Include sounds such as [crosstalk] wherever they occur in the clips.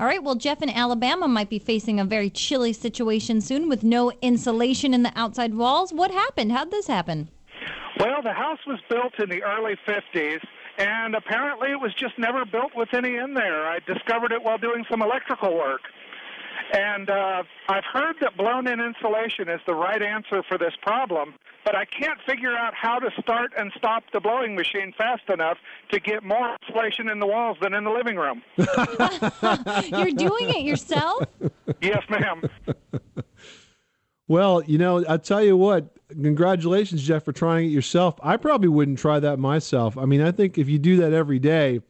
All right, well, Jeff in Alabama might be facing a very chilly situation soon with no insulation in the outside walls. What happened? How'd this happen? Well, the house was built in the early 50s, and apparently it was just never built with any in there. I discovered it while doing some electrical work. And uh, I've heard that blown in insulation is the right answer for this problem, but I can't figure out how to start and stop the blowing machine fast enough to get more insulation in the walls than in the living room. [laughs] You're doing it yourself? yes, ma'am. Well, you know, I'll tell you what, congratulations, Jeff, for trying it yourself. I probably wouldn't try that myself. I mean, I think if you do that every day,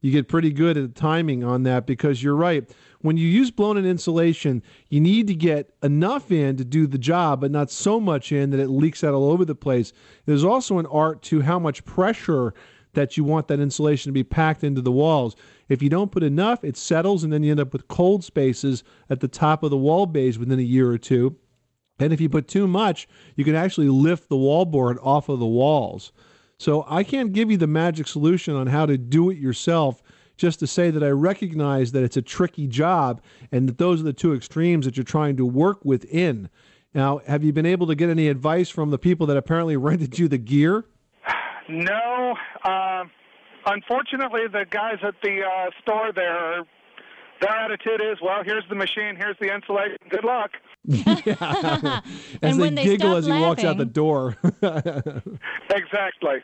you get pretty good at timing on that because you're right. When you use blown in insulation, you need to get enough in to do the job, but not so much in that it leaks out all over the place. There's also an art to how much pressure that you want that insulation to be packed into the walls. If you don't put enough, it settles and then you end up with cold spaces at the top of the wall bays within a year or two. And if you put too much, you can actually lift the wallboard off of the walls. So I can't give you the magic solution on how to do it yourself, just to say that I recognize that it's a tricky job and that those are the two extremes that you're trying to work within. Now, have you been able to get any advice from the people that apparently [laughs] rented you the gear? No. Uh, unfortunately, the guys at the uh, store there, their attitude is, well, here's the machine, here's the insulation, good luck. yeah. [laughs] As And they when they giggle stop as he walks out the door. [laughs] [laughs] Exactly.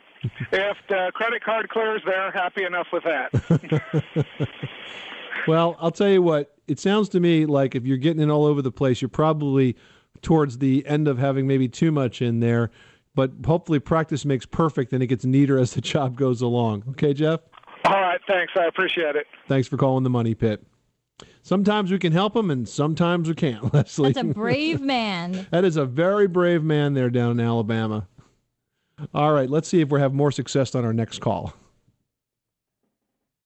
if the credit card clears, they're happy enough with that. well, I'll tell you what, it sounds to me like if you're getting it all over the place, you're probably towards the end of having maybe too much in there. But hopefully, practice makes perfect and it gets neater as the job goes along. Okay, Jeff? All right, thanks. I appreciate it. Thanks for calling the Money Pit. Sometimes we can help them and sometimes we can't, [laughs] Leslie. That's a brave man. [laughs] that is a very brave man there down in Alabama. All right, let's see if we have more success on our next call.